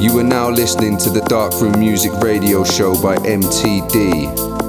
You are now listening to the Darkroom Music Radio Show by Emtydee.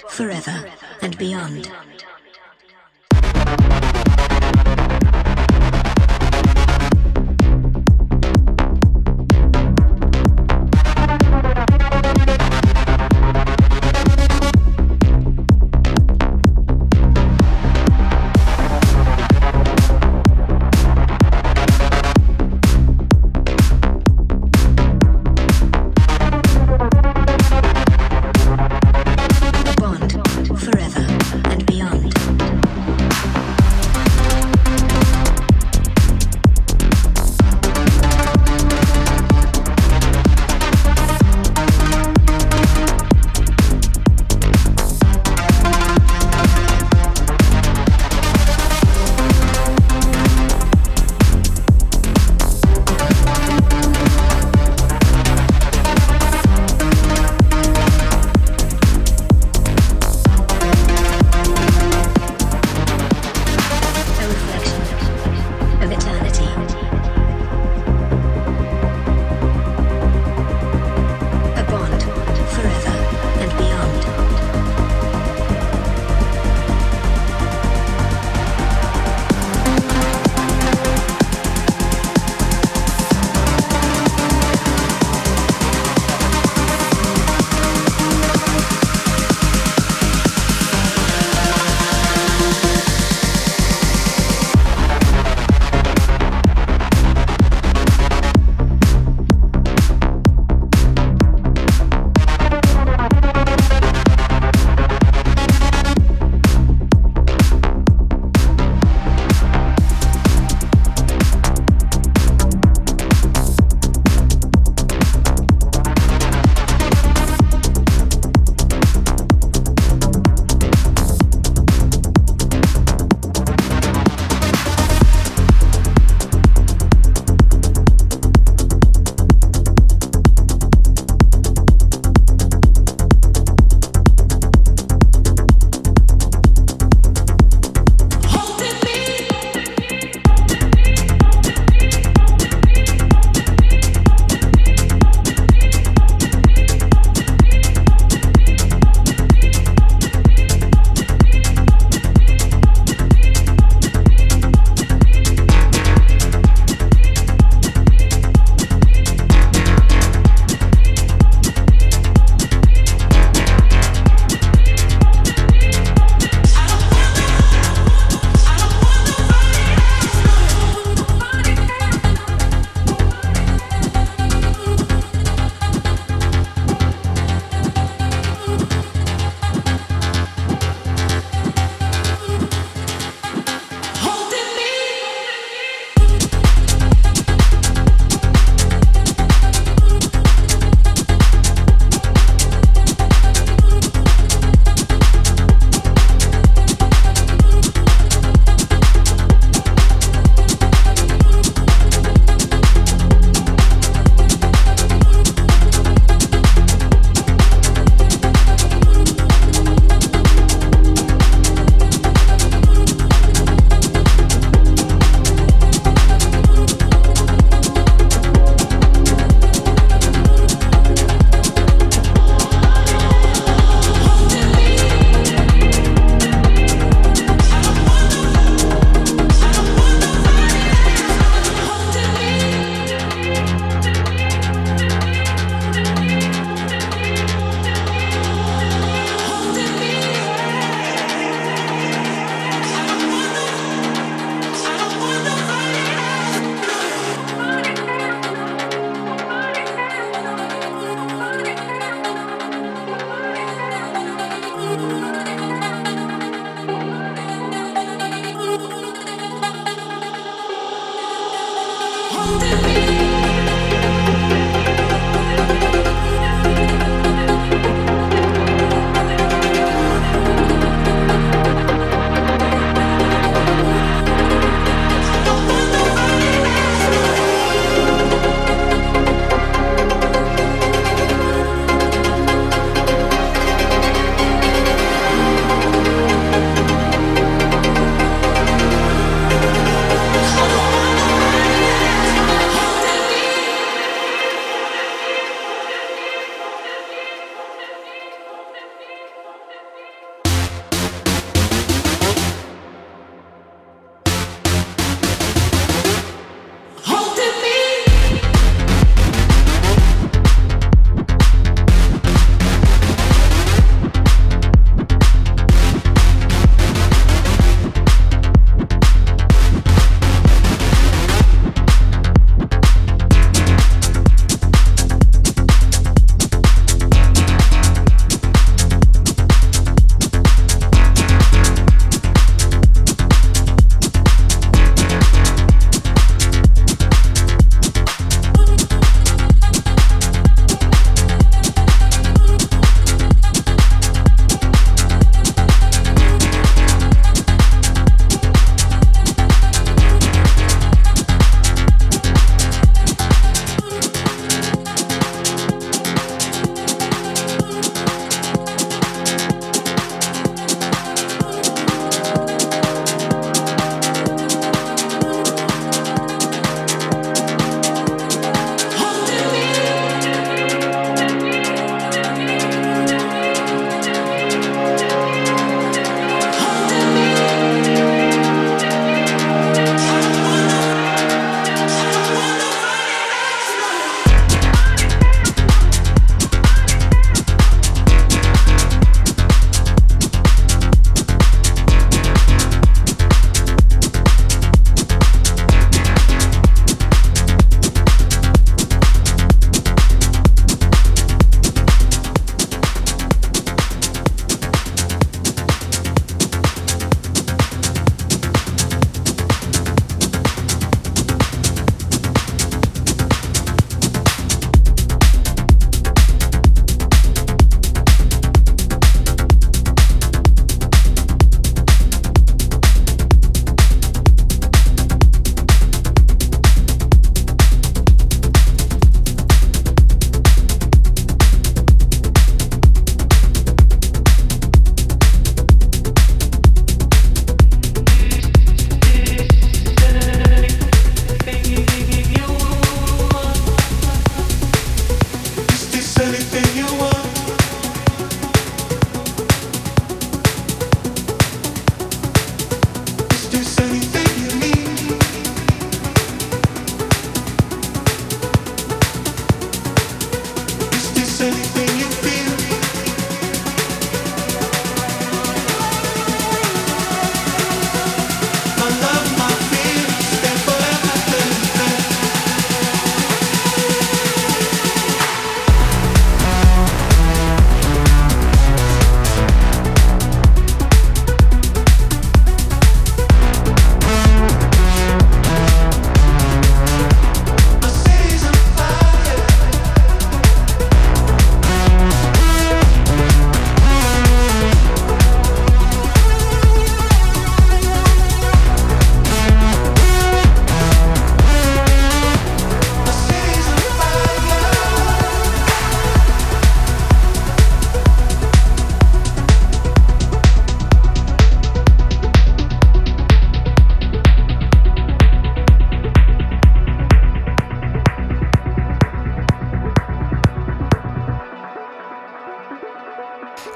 Forever and beyond.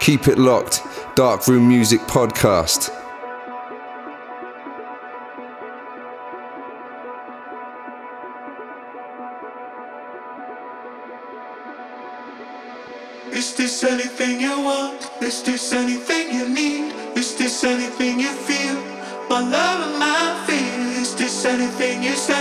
Keep it locked. Dark Room Music Podcast. Is this anything you want? Is this anything you need? Is this anything you feel? My love and my fear. Is this anything you stand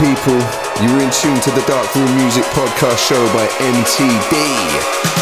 people. You're in tune to the Dark Room Music Podcast Show by Emtydee.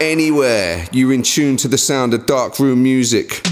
Anywhere. You're in tune to the sound of Dark Room Music.